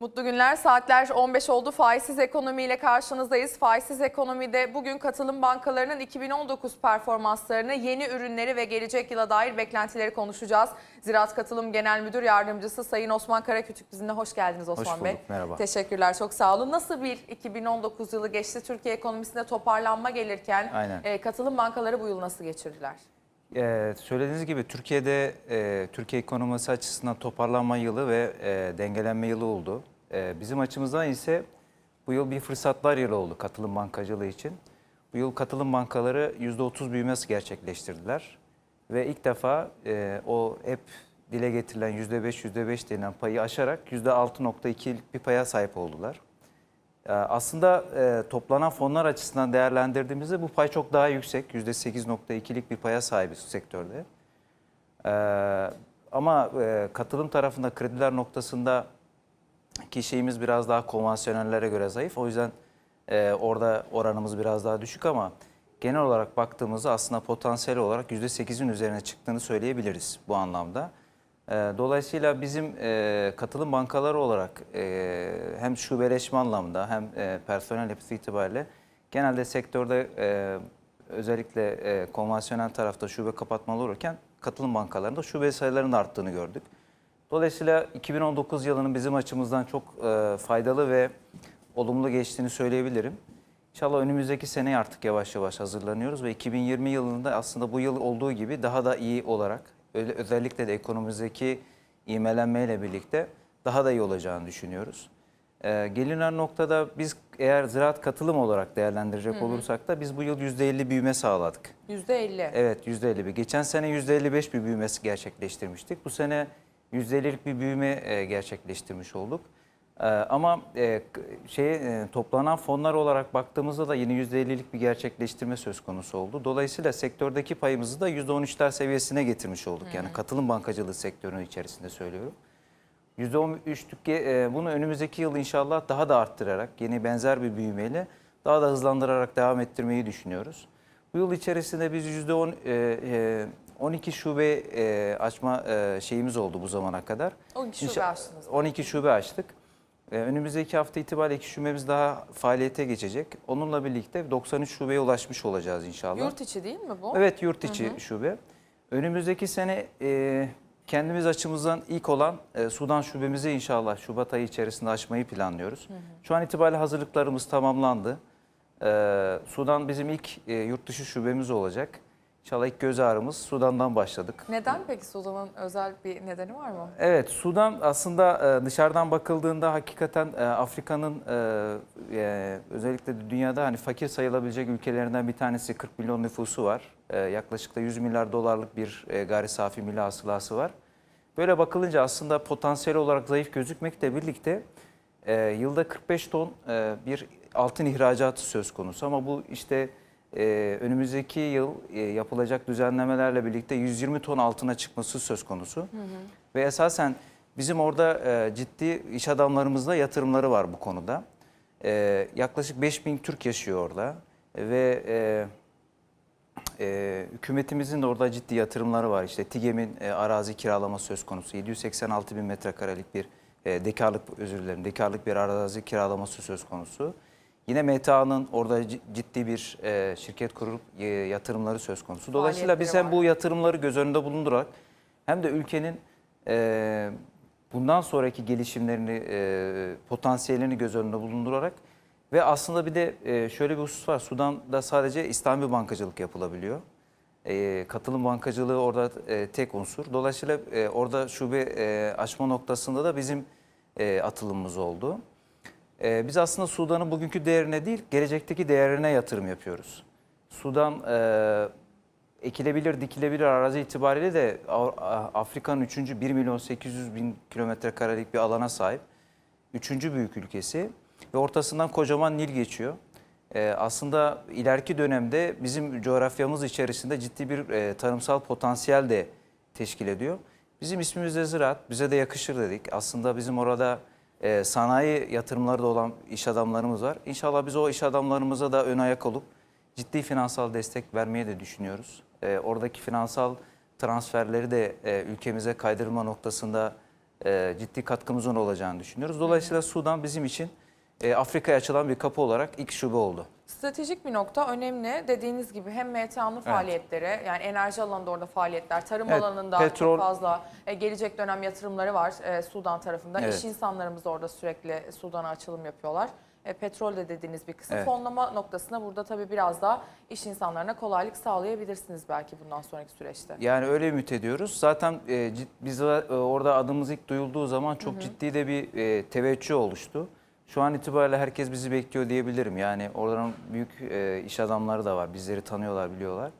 Mutlu günler. Saatler 15 oldu. Faizsiz ekonomiyle karşınızdayız. Faizsiz ekonomide bugün katılım bankalarının 2019 performanslarını, yeni ürünleri ve gelecek yıla dair beklentileri konuşacağız. Ziraat Katılım Genel Müdür Yardımcısı Sayın Osman Karakütük bizimle. Hoş geldiniz Osman Hoş Bey. bulduk, merhaba. Teşekkürler. Çok sağ olun. Nasıl bir 2019 yılı geçti? Türkiye ekonomisinde toparlanma gelirken Aynen. e, katılım bankaları bu yıl nasıl geçirdiler? Ee, söylediğiniz gibi Türkiye'de e, Türkiye ekonomisi açısından toparlanma yılı ve e, dengelenme yılı oldu. E, bizim açımızdan ise bu yıl bir fırsatlar yılı oldu katılım bankacılığı için. Bu yıl katılım bankaları %30 büyümesi gerçekleştirdiler. Ve ilk defa e, o hep dile getirilen %5 %5 denilen payı aşarak %6.2'lik bir paya sahip oldular. Ee, Aslında e, toplanan fonlar açısından değerlendirdiğimizde bu pay çok daha yüksek. %8.2'lik bir paya sahibiz sektörde. Ee, Ama e, katılım tarafında krediler noktasında ki biraz daha konvansiyonellere göre zayıf. O yüzden e, orada oranımız biraz daha düşük ama genel olarak baktığımızda aslında potansiyel olarak %8'in üzerine çıktığını söyleyebiliriz bu anlamda. E, Dolayısıyla bizim e, katılım bankaları olarak e, hem şubeleşme anlamda hem e, personel yapısı itibariyle genelde sektörde özellikle konvansiyonel tarafta şube kapatmalı olurken katılım bankalarında şube sayılarının arttığını gördük. Dolayısıyla 2019 yılının bizim açımızdan çok faydalı ve olumlu geçtiğini söyleyebilirim. İnşallah önümüzdeki seneye artık yavaş yavaş hazırlanıyoruz ve 2020 yılında aslında bu yıl olduğu gibi daha da iyi olarak özellikle de ekonomimizdeki ivmelenmeyle birlikte daha da iyi olacağını düşünüyoruz. E, gelinen noktada biz eğer ziraat katılım olarak değerlendirecek olursak da biz bu yıl %50 büyüme sağladık. %50. Evet %51. Geçen sene %55 bir büyümesi gerçekleştirmiştik. Bu sene %50'lik bir büyüme e, gerçekleştirmiş olduk. E, Ama e, k- şey e, toplanan fonlar olarak baktığımızda da yine %50'lik bir gerçekleştirme söz konusu oldu. Dolayısıyla sektördeki payımızı da %13'ler seviyesine getirmiş olduk. Yani katılım bankacılığı sektörünün içerisinde söylüyorum. %13'lük e, bunu önümüzdeki yıl inşallah daha da arttırarak yeni benzer bir büyümeyle daha da hızlandırarak devam ettirmeyi düşünüyoruz. Bu yıl içerisinde biz %10 e, e, 12 şube e, açma e, şeyimiz oldu bu zamana kadar. 12 şube açtınız. 12 şube açtık. E, önümüzdeki hafta itibariyle iki şubemiz daha faaliyete geçecek. Onunla birlikte 93 şubeye ulaşmış olacağız inşallah. Yurt içi değil mi bu? Evet yurt içi şube. Önümüzdeki sene e, kendimiz açımızdan ilk olan e, Sudan şubemizi inşallah Şubat ayı içerisinde açmayı planlıyoruz. Şu an itibariyle hazırlıklarımız tamamlandı. E, Sudan bizim ilk e, yurt dışı şubemiz olacak. İnşallah ilk göz ağrımız Sudan'dan başladık. Neden peki Suzan'ın özel bir nedeni var mı? Evet, Sudan aslında e, dışarıdan bakıldığında hakikaten e, Afrika'nın e, özellikle dünyada hani fakir sayılabilecek ülkelerinden bir tanesi 40 milyon nüfusu var. Yaklaşık da 100 milyar dolarlık bir gayri safi milli hasılası var. Böyle bakılınca aslında potansiyel olarak zayıf gözükmekle birlikte yılda 45 ton bir altın ihracatı söz konusu. Ama bu işte e, önümüzdeki yıl e, yapılacak düzenlemelerle birlikte 120 ton altına çıkması söz konusu. Ve esasen bizim orada e, ciddi iş adamlarımızla yatırımları var bu konuda. E, yaklaşık 5000 Türk yaşıyor orada ve e, e, hükümetimizin de orada ciddi yatırımları var. İşte TİGEM'in e, arazi kiralama söz konusu. 786 bin metrekarelik bir e, dekarlık özür dilerim dekarlık bir arazi kiralaması söz konusu. Yine MTA'nın orada ciddi bir e, şirket kurup e, yatırımları söz konusu. Dolayısıyla biz hem bu yatırımları göz önünde bulundurarak hem de ülkenin e, bundan sonraki gelişimlerini, e, potansiyelini göz önünde bulundurarak ve aslında bir de e, şöyle bir husus var. Sudan'da sadece İslami bankacılık yapılabiliyor. E, katılım bankacılığı orada e, tek unsur. Dolayısıyla e, orada şube e, açma noktasında da bizim e, atılımımız oldu. E, biz aslında Sudan'ın bugünkü değerine değil, gelecekteki değerine yatırım yapıyoruz. Sudan e, ekilebilir, dikilebilir arazi itibariyle de Afrika'nın 3. 1 milyon 800 bin kilometre karelik bir alana sahip. Üçüncü büyük ülkesi ve ortasından kocaman Nil geçiyor. Ee, aslında ileriki dönemde bizim coğrafyamız içerisinde ciddi bir e, tarımsal potansiyel de teşkil ediyor. Bizim ismimiz de ziraat, bize de yakışır dedik. Aslında bizim orada e, sanayi yatırımları da olan iş adamlarımız var. İnşallah biz o iş adamlarımıza da ön ayak olup ciddi finansal destek vermeye de düşünüyoruz. E, oradaki finansal transferleri de e, ülkemize kaydırma noktasında e, ciddi katkımızın olacağını düşünüyoruz. Dolayısıyla Sudan bizim için e, Afrika'ya açılan bir kapı olarak ilk şube oldu. Stratejik bir nokta önemli. Dediğiniz gibi hem MTA'nın faaliyetleri yani enerji alanında orada faaliyetler, tarım Evet, alanında petrol- çok fazla e, gelecek dönem yatırımları var e, Sudan tarafından. Evet. İş insanlarımız orada sürekli Sudan'a açılım yapıyorlar. E, petrol de dediğiniz bir kısım. Evet. Fonlama noktasında burada tabii biraz daha iş insanlarına kolaylık sağlayabilirsiniz belki bundan sonraki süreçte. Yani öyle ümit ediyoruz. Zaten e, biz e, orada adımız ilk duyulduğu zaman çok ciddi de bir e, teveccüh oluştu. Şu an itibariyle herkes bizi bekliyor diyebilirim. Yani oradan büyük e, iş adamları da var. Bizleri tanıyorlar, biliyorlar.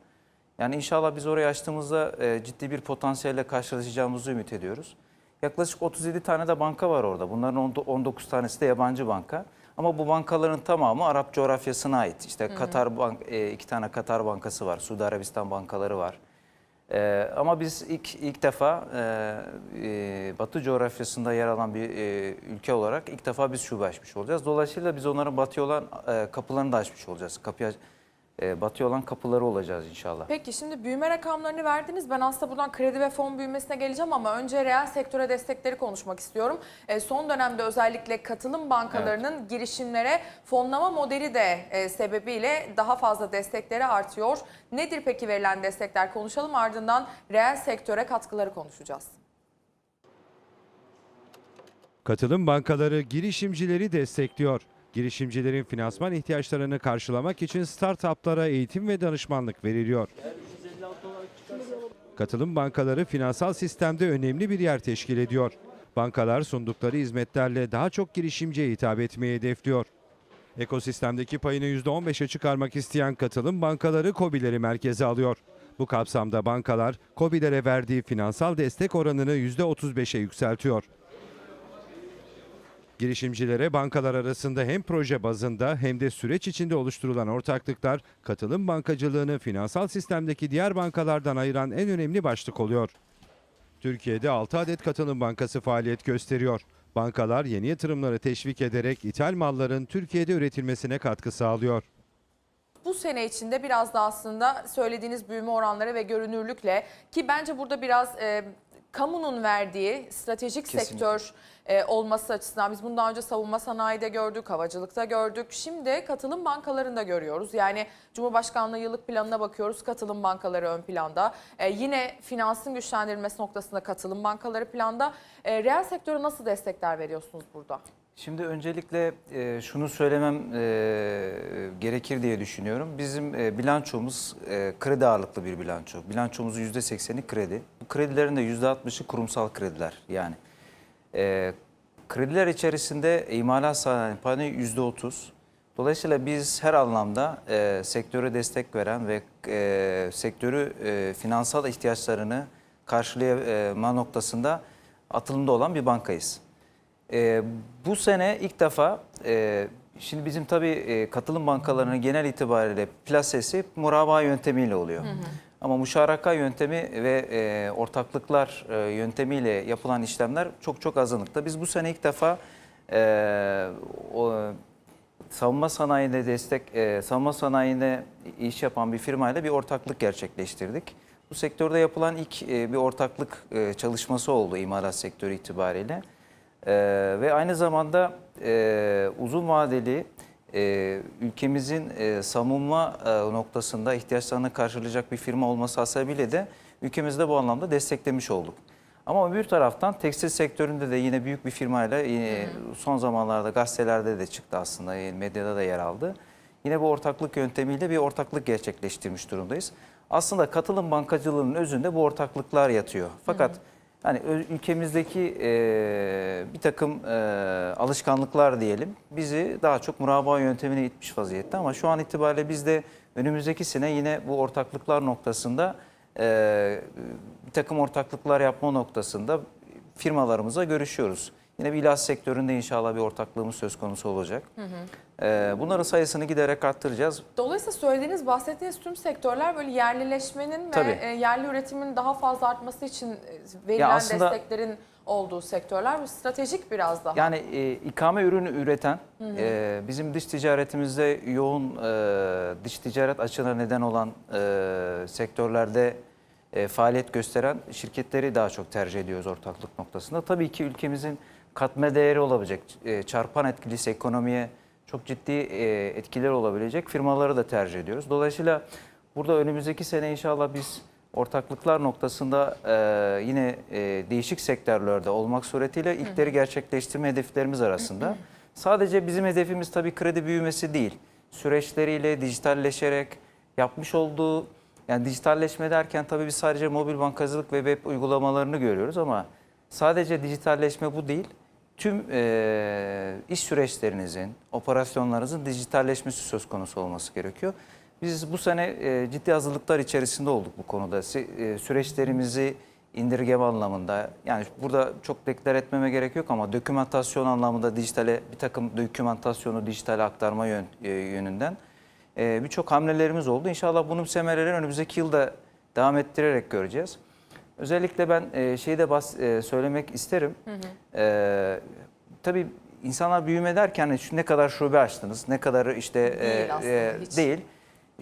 Yani inşallah biz orayı açtığımızda e, ciddi bir potansiyelle karşılaşacağımızı ümit ediyoruz. Yaklaşık 37 tane de banka var orada. Bunların on- 19 tanesi de yabancı banka. Ama bu bankaların tamamı Arap coğrafyasına ait. İşte Katar bank, e, iki tane Katar bankası var, Suudi Arabistan bankaları var. Ee, ama biz ilk ilk defa e, e, Batı coğrafyasında yer alan bir e, ülke olarak ilk defa biz şube açmış olacağız. Dolayısıyla biz onların batıya olan e, kapılarını da açmış olacağız. Kapıya e, batıya olan kapıları olacağız inşallah. Peki şimdi büyüme rakamlarını verdiniz. Ben aslında buradan kredi ve fon büyümesine geleceğim ama önce reel sektöre destekleri konuşmak istiyorum. E, son dönemde özellikle katılım bankalarının girişimlere fonlama modeli de e, sebebiyle daha fazla destekleri artıyor. Nedir peki verilen destekler konuşalım ardından reel sektöre katkıları konuşacağız. Katılım bankaları girişimcileri destekliyor. Girişimcilerin finansman ihtiyaçlarını karşılamak için startuplara eğitim ve danışmanlık veriliyor. Katılım bankaları finansal sistemde önemli bir yer teşkil ediyor. Bankalar sundukları hizmetlerle daha çok girişimciye hitap etmeyi hedefliyor. Ekosistemdeki payını %15'e çıkarmak isteyen katılım bankaları KOBİ'leri merkeze alıyor. Bu kapsamda bankalar KOBİ'lere verdiği finansal destek oranını %35'e yükseltiyor. Girişimcilere bankalar arasında hem proje bazında hem de süreç içinde oluşturulan ortaklıklar katılım bankacılığını finansal sistemdeki diğer bankalardan ayıran en önemli başlık oluyor. Türkiye'de 6 adet katılım bankası faaliyet gösteriyor. Bankalar yeni yatırımları teşvik ederek ithal malların Türkiye'de üretilmesine katkı sağlıyor. Bu sene içinde biraz da aslında söylediğiniz büyüme oranları ve görünürlükle ki bence burada biraz e, kamunun verdiği stratejik Kesinlikle. sektör e, olması açısından biz bunu daha önce savunma sanayide gördük, havacılıkta gördük. Şimdi katılım bankalarında görüyoruz. Yani Cumhurbaşkanlığı yıllık planına bakıyoruz. Katılım bankaları ön planda. E, yine finansın güçlendirilmesi noktasında katılım bankaları planda. E, reel sektöre nasıl destekler veriyorsunuz burada? Şimdi öncelikle e, şunu söylemem e, gerekir diye düşünüyorum. Bizim e, bilançomuz e, kredi ağırlıklı bir bilanço. Bilançomuzun %80'i kredi. Bu kredilerin de %60'ı kurumsal krediler yani. E, krediler içerisinde imalat sanayi payı %30. Dolayısıyla biz her anlamda e, sektöre destek veren ve e, sektörü e, finansal ihtiyaçlarını karşılayama noktasında atılımda olan bir bankayız. E, bu sene ilk defa e, şimdi bizim tabii e, katılım bankalarının genel itibariyle plasesi muraba yöntemiyle oluyor. Ama muşaraka yöntemi ve e, ortaklıklar e, yöntemiyle yapılan işlemler çok çok azınlıkta. Biz bu sene ilk defa e, o, savunma sanayine destek, e, savunma sanayine iş yapan bir firmayla bir ortaklık gerçekleştirdik. Bu sektörde yapılan ilk e, bir ortaklık e, çalışması oldu imalat sektörü itibariyle. E, ve aynı zamanda e, uzun vadeli e, ülkemizin e, savunma e, noktasında ihtiyaçlarını karşılayacak bir firma olması hasebiyle de ülkemizde bu anlamda desteklemiş olduk. Ama bir taraftan tekstil sektöründe de yine büyük bir firmayla yine son zamanlarda gazetelerde de çıktı aslında, medyada da yer aldı. Yine bu ortaklık yöntemiyle bir ortaklık gerçekleştirmiş durumdayız. Aslında katılım bankacılığının özünde bu ortaklıklar yatıyor. Fakat hani ülkemizdeki e, bir takım e, alışkanlıklar diyelim bizi daha çok muraba yöntemine itmiş vaziyette. Ama şu an itibariyle biz de önümüzdeki sene yine bu ortaklıklar noktasında e, bir takım ortaklıklar yapma noktasında firmalarımıza görüşüyoruz. Yine bir ilaç sektöründe inşallah bir ortaklığımız söz konusu olacak. E, bunların sayısını giderek arttıracağız. Dolayısıyla söylediğiniz, bahsettiğiniz tüm sektörler böyle yerlileşmenin Tabii. ve yerli üretimin daha fazla artması için e, verilen Ya aslında- desteklerin olduğu sektörler. Bu stratejik biraz daha. Yani e, ikame ürünü üreten, e, bizim dış ticaretimizde yoğun e, dış ticaret açığına neden olan e, sektörlerde e, faaliyet gösteren şirketleri daha çok tercih ediyoruz ortaklık noktasında. Tabii ki ülkemizin katma değeri olabilecek, e, çarpan etkilisi ekonomiye çok ciddi e, etkiler olabilecek firmaları da tercih ediyoruz. Dolayısıyla burada önümüzdeki sene inşallah biz ortaklıklar noktasında e, yine e, değişik sektörlerde olmak suretiyle ilkleri gerçekleştirme hedeflerimiz arasında. Sadece bizim hedefimiz tabii kredi büyümesi değil. Süreçleriyle dijitalleşerek yapmış olduğu yani dijitalleşme derken tabii biz sadece mobil bankacılık ve web uygulamalarını görüyoruz ama sadece dijitalleşme bu değil. Tüm e, iş süreçlerinizin, operasyonlarınızın dijitalleşmesi söz konusu olması gerekiyor. Biz bu sene e, ciddi hazırlıklar içerisinde olduk bu konuda. E, süreçlerimizi indirgeme anlamında yani burada çok deklar etmeme gerek yok ama dokümantasyon anlamında dijitale bir takım dokümantasyonu dijitale aktarma yön, e, yönünden e, birçok hamlelerimiz oldu. İnşallah bunun semerelerini önümüzdeki yılda devam ettirerek göreceğiz. Özellikle ben e, şeyi de bas, e, söylemek isterim. E, tabii insanlar büyüme derken şu ne kadar şube açtınız, ne kadar işte e, Değil aslında, hiç. değil.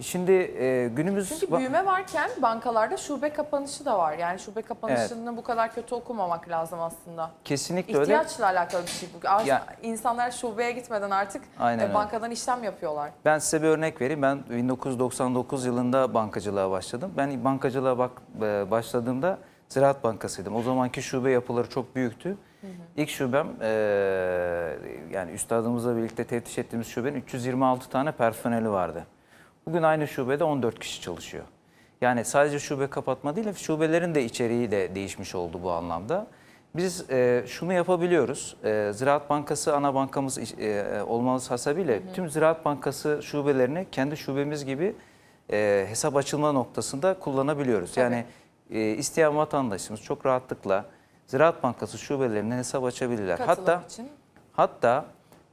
Şimdi e, günümüz Çünkü büyüme varken bankalarda şube kapanışı da var. Yani şube kapanışını bu kadar kötü okumamak lazım aslında. kesinlikle öyle. İhtiyaçla alakalı bir şey bu. Ya- İnsanlar şubeye gitmeden artık Aynen e, öyle. bankadan işlem yapıyorlar. Ben size bir örnek vereyim. Ben 1999 yılında bankacılığa başladım. Ben bankacılığa bak, e, başladığımda Ziraat Bankası'ydım. O zamanki şube yapıları çok büyüktü. İlk şubem e, yani üstadımızla birlikte teftiş ettiğimiz şubenin 326 tane personeli vardı. Bugün aynı şubede 14 kişi çalışıyor. Yani sadece şube kapatma değil, şubelerin de içeriği de değişmiş oldu bu anlamda. Biz e, şunu yapabiliyoruz. E, Ziraat Bankası ana bankamız e, olmamız hasebiyle tüm Ziraat Bankası şubelerini kendi şubemiz gibi e, hesap açılma noktasında kullanabiliyoruz. Tabii. Yani e, isteyen vatandaşımız çok rahatlıkla Ziraat Bankası şubelerine hesap açabilirler. Katılım Hatta için. Hatta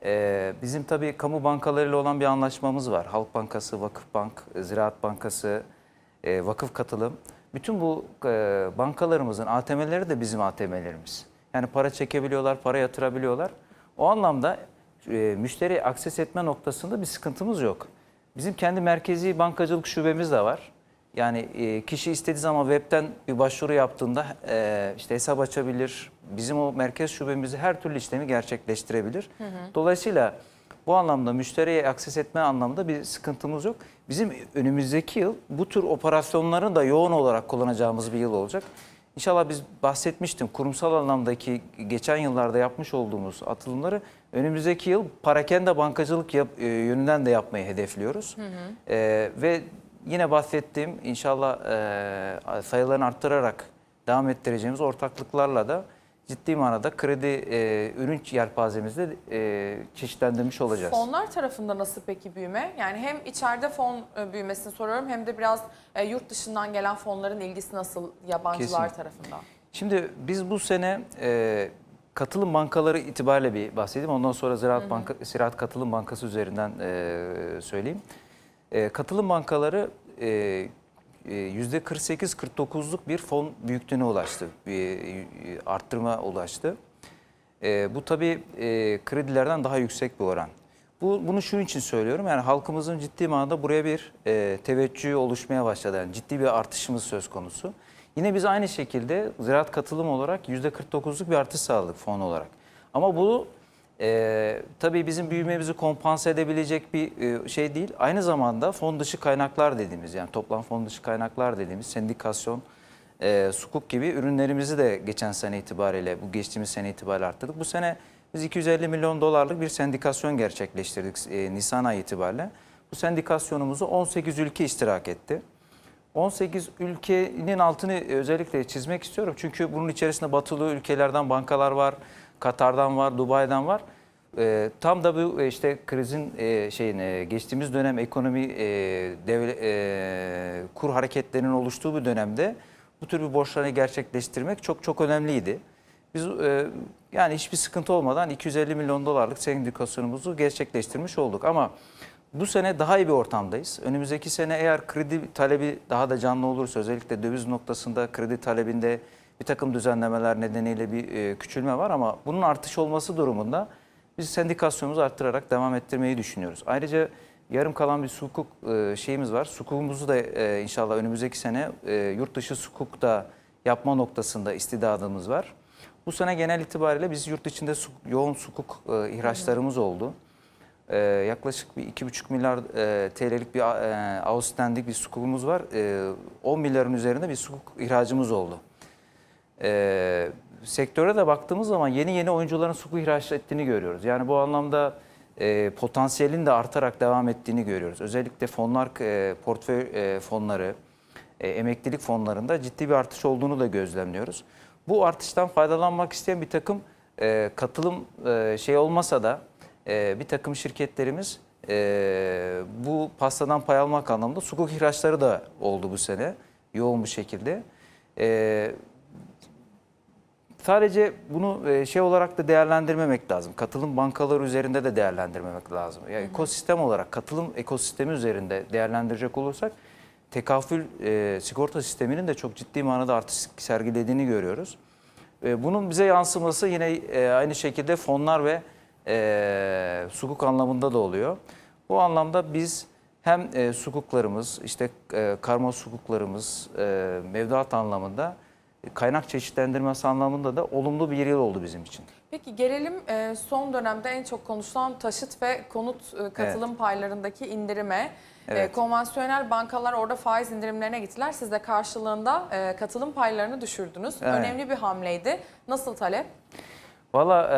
e, bizim tabii kamu bankalarıyla olan bir anlaşmamız var. Halk Bankası, Vakıfbank, Ziraat Bankası, e, Vakıf Katılım. Bütün bu e, bankalarımızın ATM'leri de bizim ATM'lerimiz. Yani para çekebiliyorlar, para yatırabiliyorlar. O anlamda e, müşteri akses etme noktasında bir sıkıntımız yok. Bizim kendi merkezi bankacılık şubemiz de var. Yani kişi istediği zaman webten bir başvuru yaptığında e, işte hesap açabilir. Bizim o merkez şubemizde her türlü işlemi gerçekleştirebilir. Dolayısıyla bu anlamda müşteriye akses etme anlamında bir sıkıntımız yok. Bizim önümüzdeki yıl bu tür operasyonları da yoğun olarak kullanacağımız bir yıl olacak. İnşallah biz bahsetmiştim kurumsal anlamdaki geçen yıllarda yapmış olduğumuz atılımları önümüzdeki yıl parakende bankacılık yap- e, yönünden de yapmayı hedefliyoruz. E, ve yine bahsettiğim inşallah e, sayılarını arttırarak devam ettireceğimiz ortaklıklarla da ciddi manada kredi e, ürün yelpazemizde e, çeşitlendirmiş olacağız. Fonlar tarafında nasıl peki büyüme? Yani hem içeride fon e, büyümesini soruyorum hem de biraz e, yurt dışından gelen fonların ilgisi nasıl yabancılar Kesinlikle. tarafından? Şimdi biz bu sene e, katılım bankaları itibariyle bir bahsedeyim. Ondan sonra Ziraat Banka, Ziraat Katılım Bankası üzerinden e, söyleyeyim. E, katılım bankaları e, %48-49'luk bir fon büyüklüğüne ulaştı. Bir e, arttırma ulaştı. E, bu tabii e, kredilerden daha yüksek bir oran. Bu, bunu şunun için söylüyorum. Yani halkımızın ciddi manada buraya bir e, teveccühü oluşmaya başladı. Yani ciddi bir artışımız söz konusu. Yine biz aynı şekilde ziraat katılım olarak %49'luk bir artış sağladık fon olarak. Ama bu e, tabii bizim büyümemizi kompanse edebilecek bir e, şey değil. Aynı zamanda fon dışı kaynaklar dediğimiz yani toplam fon dışı kaynaklar dediğimiz sendikasyon, e, sukuk gibi ürünlerimizi de geçen sene itibariyle, bu geçtiğimiz sene itibariyle arttırdık. Bu sene biz 250 milyon dolarlık bir sendikasyon gerçekleştirdik e, Nisan ayı itibariyle. Bu sendikasyonumuzu 18 ülke iştirak etti. 18 ülkenin altını özellikle çizmek istiyorum. Çünkü bunun içerisinde batılı ülkelerden bankalar var, Katar'dan var, Dubai'den var. Ee, tam da bu e, işte krizin e, şeyin e, geçtiğimiz dönem ekonomi e, devle- e, kur hareketlerinin oluştuğu bir dönemde bu tür bir borçları gerçekleştirmek çok çok önemliydi. Biz e, yani hiçbir sıkıntı olmadan 250 milyon dolarlık sendikasyonumuzu gerçekleştirmiş olduk. Ama bu sene daha iyi bir ortamdayız. Önümüzdeki sene eğer kredi talebi daha da canlı olursa özellikle döviz noktasında kredi talebinde bir takım düzenlemeler nedeniyle bir e, küçülme var ama bunun artış olması durumunda biz sendikasyonumuzu arttırarak devam ettirmeyi düşünüyoruz. Ayrıca Yarım kalan bir sukuk e, şeyimiz var. Sukukumuzu da e, inşallah önümüzdeki sene yurt dışı sukuk da yapma noktasında istidadımız var. Bu sene genel itibariyle biz yurt içinde yoğun sukuk e, ihraçlarımız oldu. Yaklaşık bir 2,5 milyar TL'lik bir e, outstanding bir sukukumuz var. E, 10 milyarın üzerinde bir sukuk ihracımız oldu. E, sektöre de baktığımız zaman yeni yeni oyuncuların sukuk ihraç ettiğini görüyoruz. Yani bu anlamda e, potansiyelin de artarak devam ettiğini görüyoruz. Özellikle fonlar, e, portföy e, fonları, e, emeklilik fonlarında ciddi bir artış olduğunu da gözlemliyoruz. Bu artıştan faydalanmak isteyen bir takım e, katılım e, şey olmasa da e, bir takım şirketlerimiz e, bu pastadan pay almak anlamında sukuk ihraçları da oldu bu sene yoğun bir şekilde. E, Sadece bunu e, şey olarak da değerlendirmemek lazım. Katılım bankaları üzerinde de değerlendirmemek lazım. Yani ekosistem olarak katılım ekosistemi üzerinde değerlendirecek olursak tekafül e, sigorta sisteminin de çok ciddi manada artış sergilediğini görüyoruz. E, bunun bize yansıması yine e, aynı şekilde fonlar ve e, sukuk anlamında da oluyor. Bu anlamda biz hem e, sukuklarımız, işte e, karma sukuklarımız, e, mevduat anlamında kaynak çeşitlendirmesi anlamında da olumlu bir yıl oldu bizim için. Peki gelelim e, son dönemde en çok konuşulan taşıt ve konut e, katılım paylarındaki indirime. E, Evet. konvansiyonel bankalar orada faiz indirimlerine gittiler. Siz de karşılığında katılım paylarını düşürdünüz. Evet. Önemli bir hamleydi. Nasıl talep? Valla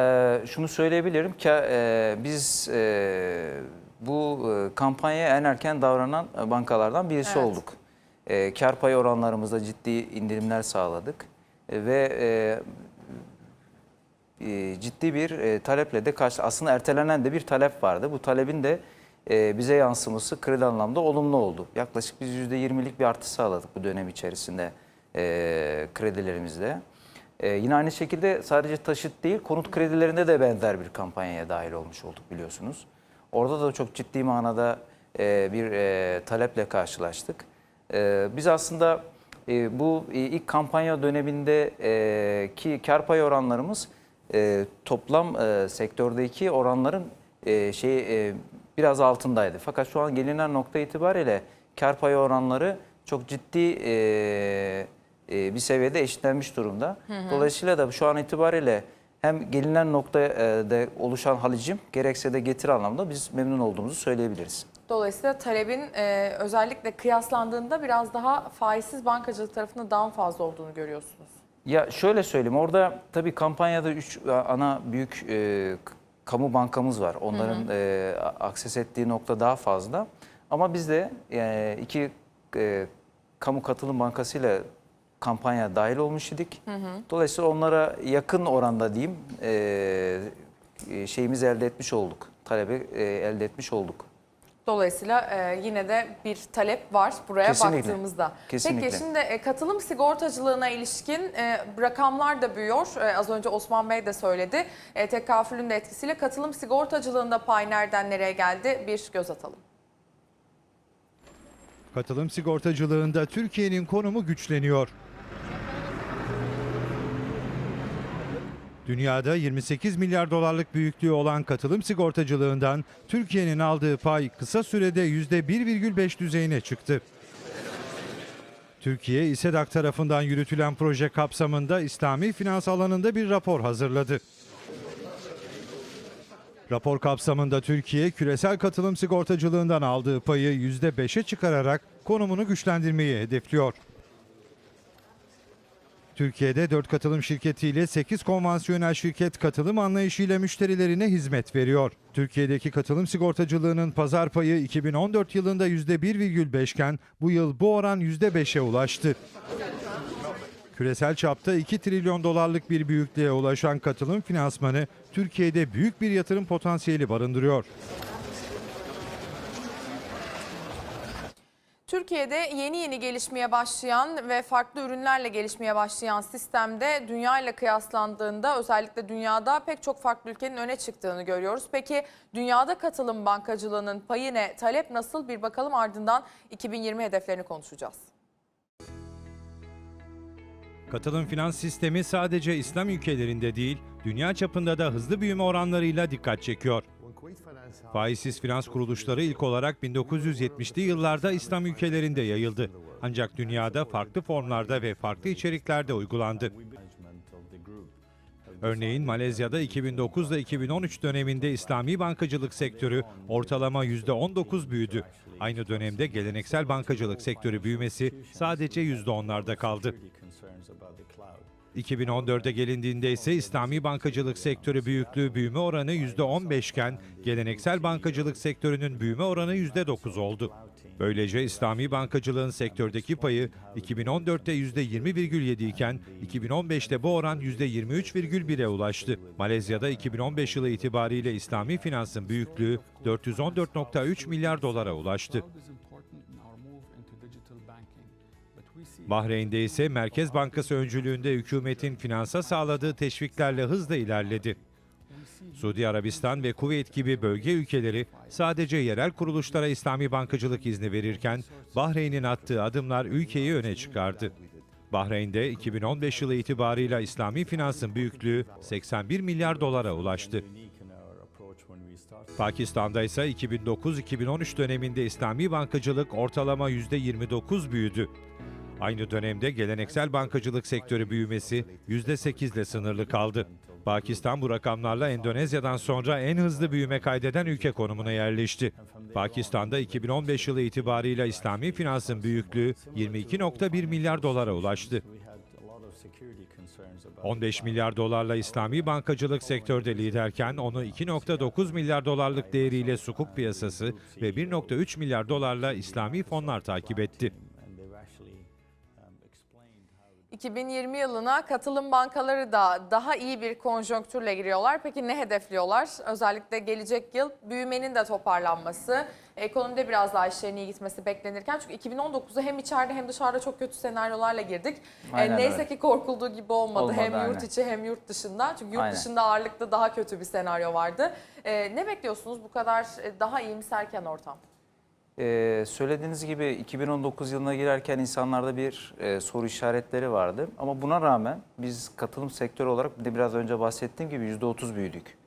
e, şunu söyleyebilirim ki e, biz e, bu kampanyaya en erken davranan bankalardan birisi Evet. olduk. E, kar payı oranlarımızda ciddi indirimler sağladık E, ve e, e, ciddi bir e, taleple de karşı aslında ertelenen de bir talep vardı. Bu talebin de e, bize yansıması kredi anlamda olumlu oldu. Yaklaşık biz %20'lik bir artış sağladık bu dönem içerisinde e, kredilerimizde. E, yine aynı şekilde sadece taşıt değil konut kredilerinde de benzer bir kampanyaya dahil olmuş olduk biliyorsunuz. Orada da çok ciddi manada e, bir e, taleple karşılaştık. E, biz aslında e, bu e, ilk kampanya döneminde e, ki kar payı oranlarımız e, toplam e, sektördeki oranların e, şey e, biraz altındaydı. Fakat şu an gelinen nokta itibariyle kar payı oranları çok ciddi e, e, bir seviyede eşitlenmiş durumda. Dolayısıyla da şu an itibariyle hem gelinen noktada oluşan halicim gerekse de getir anlamda biz memnun olduğumuzu söyleyebiliriz. Dolayısıyla talebin e, özellikle kıyaslandığında biraz daha faizsiz bankacılık tarafında daha fazla olduğunu görüyorsunuz. Ya şöyle söyleyeyim orada tabii kampanyada 3 ana büyük e, kamu bankamız var. Onların e, a- akses ettiği nokta daha fazla. Ama biz de e, iki e, kamu katılım bankasıyla kampanya dahil olmuş idik. Dolayısıyla onlara yakın oranda diyeyim e, e, şeyimizi elde etmiş olduk. Talebi e, elde etmiş olduk. Dolayısıyla e, yine de bir talep var buraya Kesinlikle. baktığımızda. Kesinlikle. Peki şimdi e, katılım sigortacılığına ilişkin e, rakamlar da büyüyor. E, az önce Osman Bey de söyledi. E, tekafülün de etkisiyle katılım sigortacılığında pay nereden nereye geldi bir göz atalım. Katılım sigortacılığında Türkiye'nin konumu güçleniyor. Dünyada 28 milyar dolarlık büyüklüğü olan katılım sigortacılığından Türkiye'nin aldığı pay kısa sürede %1,5 düzeyine çıktı. Türkiye, İSEDAK tarafından yürütülen proje kapsamında İslami finans alanında bir rapor hazırladı. Rapor kapsamında Türkiye küresel katılım sigortacılığından aldığı payı %5'e çıkararak konumunu güçlendirmeyi hedefliyor. Türkiye'de 4 katılım şirketiyle 8 konvansiyonel şirket katılım anlayışıyla müşterilerine hizmet veriyor. Türkiye'deki katılım sigortacılığının pazar payı 2014 yılında %1,5 iken bu yıl bu oran %5'e ulaştı. Küresel çapta 2 trilyon dolarlık bir büyüklüğe ulaşan katılım finansmanı Türkiye'de büyük bir yatırım potansiyeli barındırıyor. Türkiye'de yeni yeni gelişmeye başlayan ve farklı ürünlerle gelişmeye başlayan sistemde dünya ile kıyaslandığında özellikle dünyada pek çok farklı ülkenin öne çıktığını görüyoruz. Peki dünyada katılım bankacılığının payı ne, talep nasıl bir bakalım ardından 2020 hedeflerini konuşacağız. Katılım finans sistemi sadece İslam ülkelerinde değil, dünya çapında da hızlı büyüme oranlarıyla dikkat çekiyor. Faizsiz finans kuruluşları ilk olarak 1970'li yıllarda İslam ülkelerinde yayıldı. Ancak dünyada farklı formlarda ve farklı içeriklerde uygulandı. Örneğin Malezya'da 2009 ile 2013 döneminde İslami bankacılık sektörü ortalama %19 büyüdü. Aynı dönemde geleneksel bankacılık sektörü büyümesi sadece %10'larda kaldı. 2014'e gelindiğinde ise İslami bankacılık sektörü büyüklüğü büyüme oranı %15 iken geleneksel bankacılık sektörünün büyüme oranı %9 oldu. Böylece İslami bankacılığın sektördeki payı 2014'te %20,7 iken 2015'te bu oran %23,1'e ulaştı. Malezya'da 2015 yılı itibariyle İslami finansın büyüklüğü 414,3 milyar dolara ulaştı. Bahreyn'de ise Merkez Bankası öncülüğünde hükümetin finansa sağladığı teşviklerle hızla ilerledi. Suudi Arabistan ve Kuveyt gibi bölge ülkeleri sadece yerel kuruluşlara İslami bankacılık izni verirken Bahreyn'in attığı adımlar ülkeyi öne çıkardı. Bahreyn'de 2015 yılı itibarıyla İslami finansın büyüklüğü 81 milyar dolara ulaştı. Pakistan'da ise 2009-2013 döneminde İslami bankacılık ortalama %29 büyüdü. Aynı dönemde geleneksel bankacılık sektörü büyümesi %8 ile sınırlı kaldı. Pakistan bu rakamlarla Endonezya'dan sonra en hızlı büyüme kaydeden ülke konumuna yerleşti. Pakistan'da 2015 yılı itibarıyla İslami finansın büyüklüğü 22.1 milyar dolara ulaştı. 15 milyar dolarla İslami bankacılık sektörde liderken onu 2.9 milyar dolarlık değeriyle sukuk piyasası ve 1.3 milyar dolarla İslami fonlar takip etti. 2020 yılına katılım bankaları da daha iyi bir konjonktürle giriyorlar. Peki ne hedefliyorlar? Özellikle gelecek yıl büyümenin de toparlanması, ekonomide biraz daha işlerin iyi gitmesi beklenirken. Çünkü 2019'a hem içeride hem dışarıda çok kötü senaryolarla girdik. E, Aynen neyse öyle. ki korkulduğu gibi olmadı. Olmadı, hem yurt aynen. içi hem yurt dışında. Çünkü yurt Aynen. dışında ağırlıklı daha kötü bir senaryo vardı. E, ne bekliyorsunuz bu kadar e, daha iyimserken ortam? Ee, söylediğiniz gibi 2019 yılına girerken insanlarda bir e, soru işaretleri vardı. Ama buna rağmen biz katılım sektörü olarak de biraz önce bahsettiğim gibi %30 büyüdük.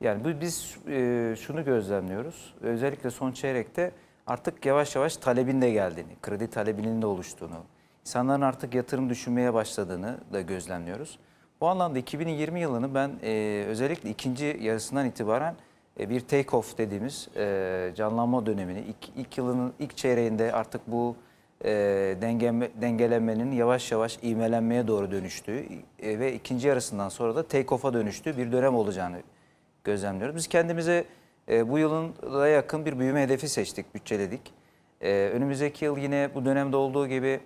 Yani bu, biz e, şunu gözlemliyoruz. Özellikle son çeyrekte artık yavaş yavaş talebin de geldiğini, kredi talebinin de oluştuğunu, insanların artık yatırım düşünmeye başladığını da gözlemliyoruz. Bu anlamda 2020 yılını ben e, özellikle ikinci yarısından itibaren bir take off dediğimiz e, canlanma dönemini, ilk, ilk yılının ilk çeyreğinde artık bu e, dengeme, dengelenmenin yavaş yavaş ivmelenmeye doğru dönüştüğü e, ve ikinci yarısından sonra da take off'a dönüştüğü bir dönem olacağını gözlemliyoruz. Biz kendimize e, bu yılın da yakın bir büyüme hedefi seçtik, bütçeledik. E, önümüzdeki yıl yine bu dönemde olduğu gibi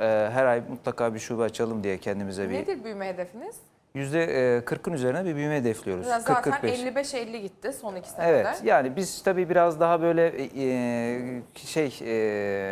e, her ay mutlaka bir şube açalım diye kendimize bir Nedir büyüme hedefiniz? Yüzde 40'ın üzerine bir büyüme hedefliyoruz. Zaten 40-45. 55-50 gitti son iki senede. Evet yani biz tabii biraz daha böyle e, şey e,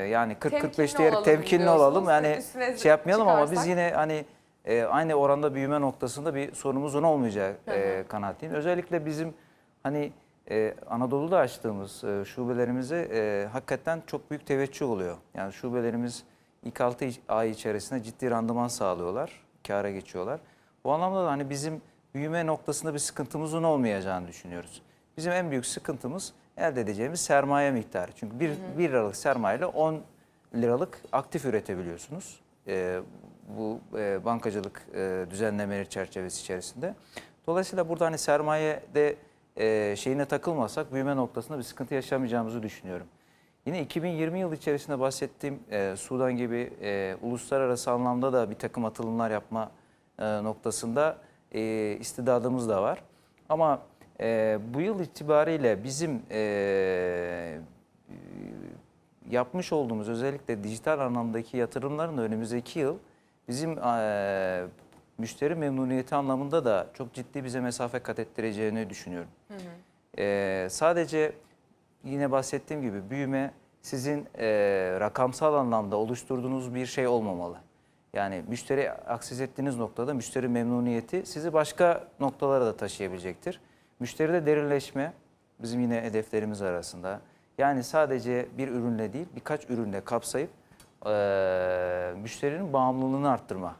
yani 40-45 Temkinli diyerek temkinli olalım. Yani şey yapmayalım ama biz çıkarsak. yine hani e, aynı oranda büyüme noktasında bir sorunumuzun olmayacağı e, kanaatindeyim. Özellikle bizim hani e, Anadolu'da açtığımız e, şubelerimize e, hakikaten çok büyük teveccüh oluyor. Yani şubelerimiz ilk 6 ay içerisinde ciddi randıman sağlıyorlar, kâra geçiyorlar. Bu anlamda da hani bizim büyüme noktasında bir sıkıntımızın olmayacağını düşünüyoruz. Bizim en büyük sıkıntımız elde edeceğimiz sermaye miktarı. Çünkü 1 bir liralık sermayeyle 10 liralık aktif üretebiliyorsunuz. Ee, bu e, bankacılık e, düzenlemeleri çerçevesi içerisinde. Dolayısıyla burada hani sermayede e, şeyine takılmasak büyüme noktasında bir sıkıntı yaşamayacağımızı düşünüyorum. Yine 2020 yıl içerisinde bahsettiğim e, Sudan gibi e, uluslararası anlamda da bir takım atılımlar yapma e, noktasında e, istidadımız da var. Ama e, bu yıl itibariyle bizim e, yapmış olduğumuz özellikle dijital anlamdaki yatırımların önümüzdeki yıl bizim e, müşteri memnuniyeti anlamında da çok ciddi bize mesafe kat ettireceğini düşünüyorum. E, sadece yine bahsettiğim gibi büyüme sizin e, rakamsal anlamda oluşturduğunuz bir şey olmamalı. Yani müşteri akses ettiğiniz noktada müşteri memnuniyeti sizi başka noktalara da taşıyabilecektir. Müşteride derinleşme bizim yine hedeflerimiz arasında. Yani sadece bir ürünle değil birkaç ürünle kapsayıp e, müşterinin bağımlılığını arttırma.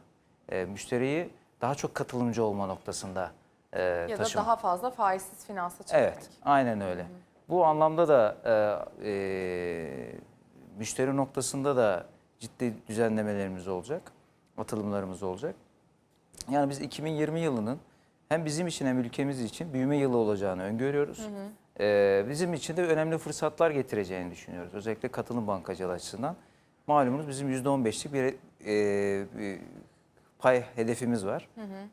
E, müşteriyi daha çok katılımcı olma noktasında e, Ya da taşıma. daha fazla faizsiz finansa çekmek. Evet, aynen öyle. Bu anlamda da e, e, müşteri noktasında da ciddi düzenlemelerimiz olacak, atılımlarımız olacak. Yani biz 2020 yılının hem bizim için hem ülkemiz için büyüme yılı olacağını öngörüyoruz. E, bizim için de önemli fırsatlar getireceğini düşünüyoruz. Özellikle katılım bankacılığı açısından. Malumunuz bizim %15'lik bir, e, bir pay hedefimiz var.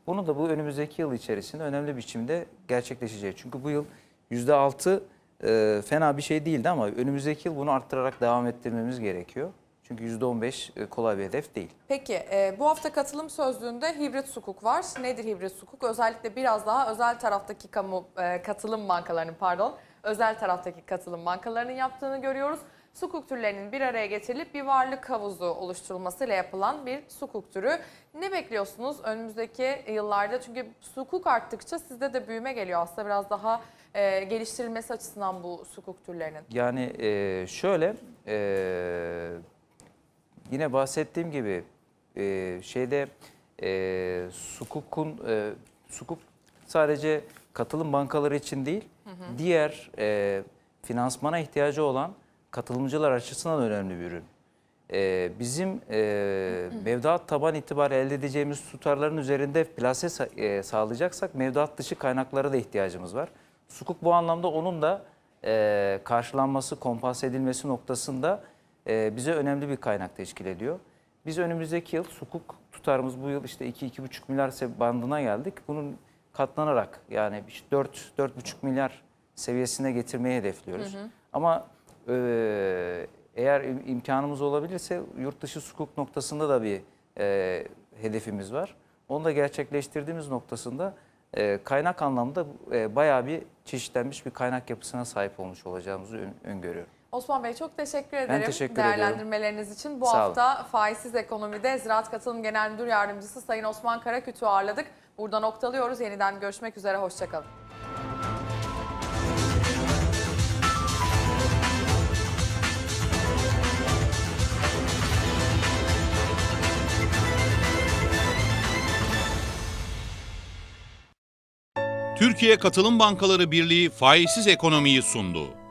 Bunu da bu önümüzdeki yıl içerisinde önemli biçimde gerçekleşecek. Çünkü bu yıl %6 e, fena bir şey değildi ama önümüzdeki yıl bunu arttırarak devam ettirmemiz gerekiyor. Çünkü %15 e, kolay bir hedef değil. Peki e, bu hafta katılım sözlüğünde hibrit sukuk var. Nedir hibrit sukuk? Özellikle biraz daha özel taraftaki kamu e, katılım bankalarının pardon özel taraftaki katılım bankalarının yaptığını görüyoruz. Sukuk türlerinin bir araya getirilip bir varlık havuzu oluşturulmasıyla yapılan bir sukuk türü. Ne bekliyorsunuz önümüzdeki yıllarda? Çünkü sukuk arttıkça sizde de büyüme geliyor aslında biraz daha e, geliştirilmesi açısından bu sukuk türlerinin. Yani e, şöyle e, yine bahsettiğim gibi e, şeyde e, sukukun e, sukuk sadece katılım bankaları için değil diğer e, finansmana ihtiyacı olan katılımcılar açısından önemli bir ürün. E, bizim e, mevduat taban itibarı elde edeceğimiz tutarların üzerinde plase sa- e, sağlayacaksak mevduat dışı kaynaklara da ihtiyacımız var. Sukuk bu anlamda onun da e, karşılanması, kompanse edilmesi noktasında e, bize önemli bir kaynak teşkil ediyor. Biz önümüzdeki yıl sukuk tutarımız bu yıl işte 2-2,5 milyar bandına geldik. Bunun katlanarak yani 4-4,5 milyar seviyesine getirmeyi hedefliyoruz. Ama e, eğer im- imkanımız olabilirse yurt dışı sukuk noktasında da bir e, hedefimiz var. Onu da gerçekleştirdiğimiz noktasında e, kaynak anlamda e, bayağı bir çeşitlenmiş bir kaynak yapısına sahip olmuş olacağımızı ön- öngörüyorum. Osman Bey çok teşekkür ederim teşekkür ediyorum. değerlendirmeleriniz için. Bu Sağ olun. hafta faizsiz ekonomide Ziraat Katılım Genel Müdür Yardımcısı Sayın Osman Karaküt'ü ağırladık. Burada noktalıyoruz. Yeniden görüşmek üzere. Hoşçakalın. Türkiye Katılım Bankaları Birliği faizsiz ekonomiyi sundu.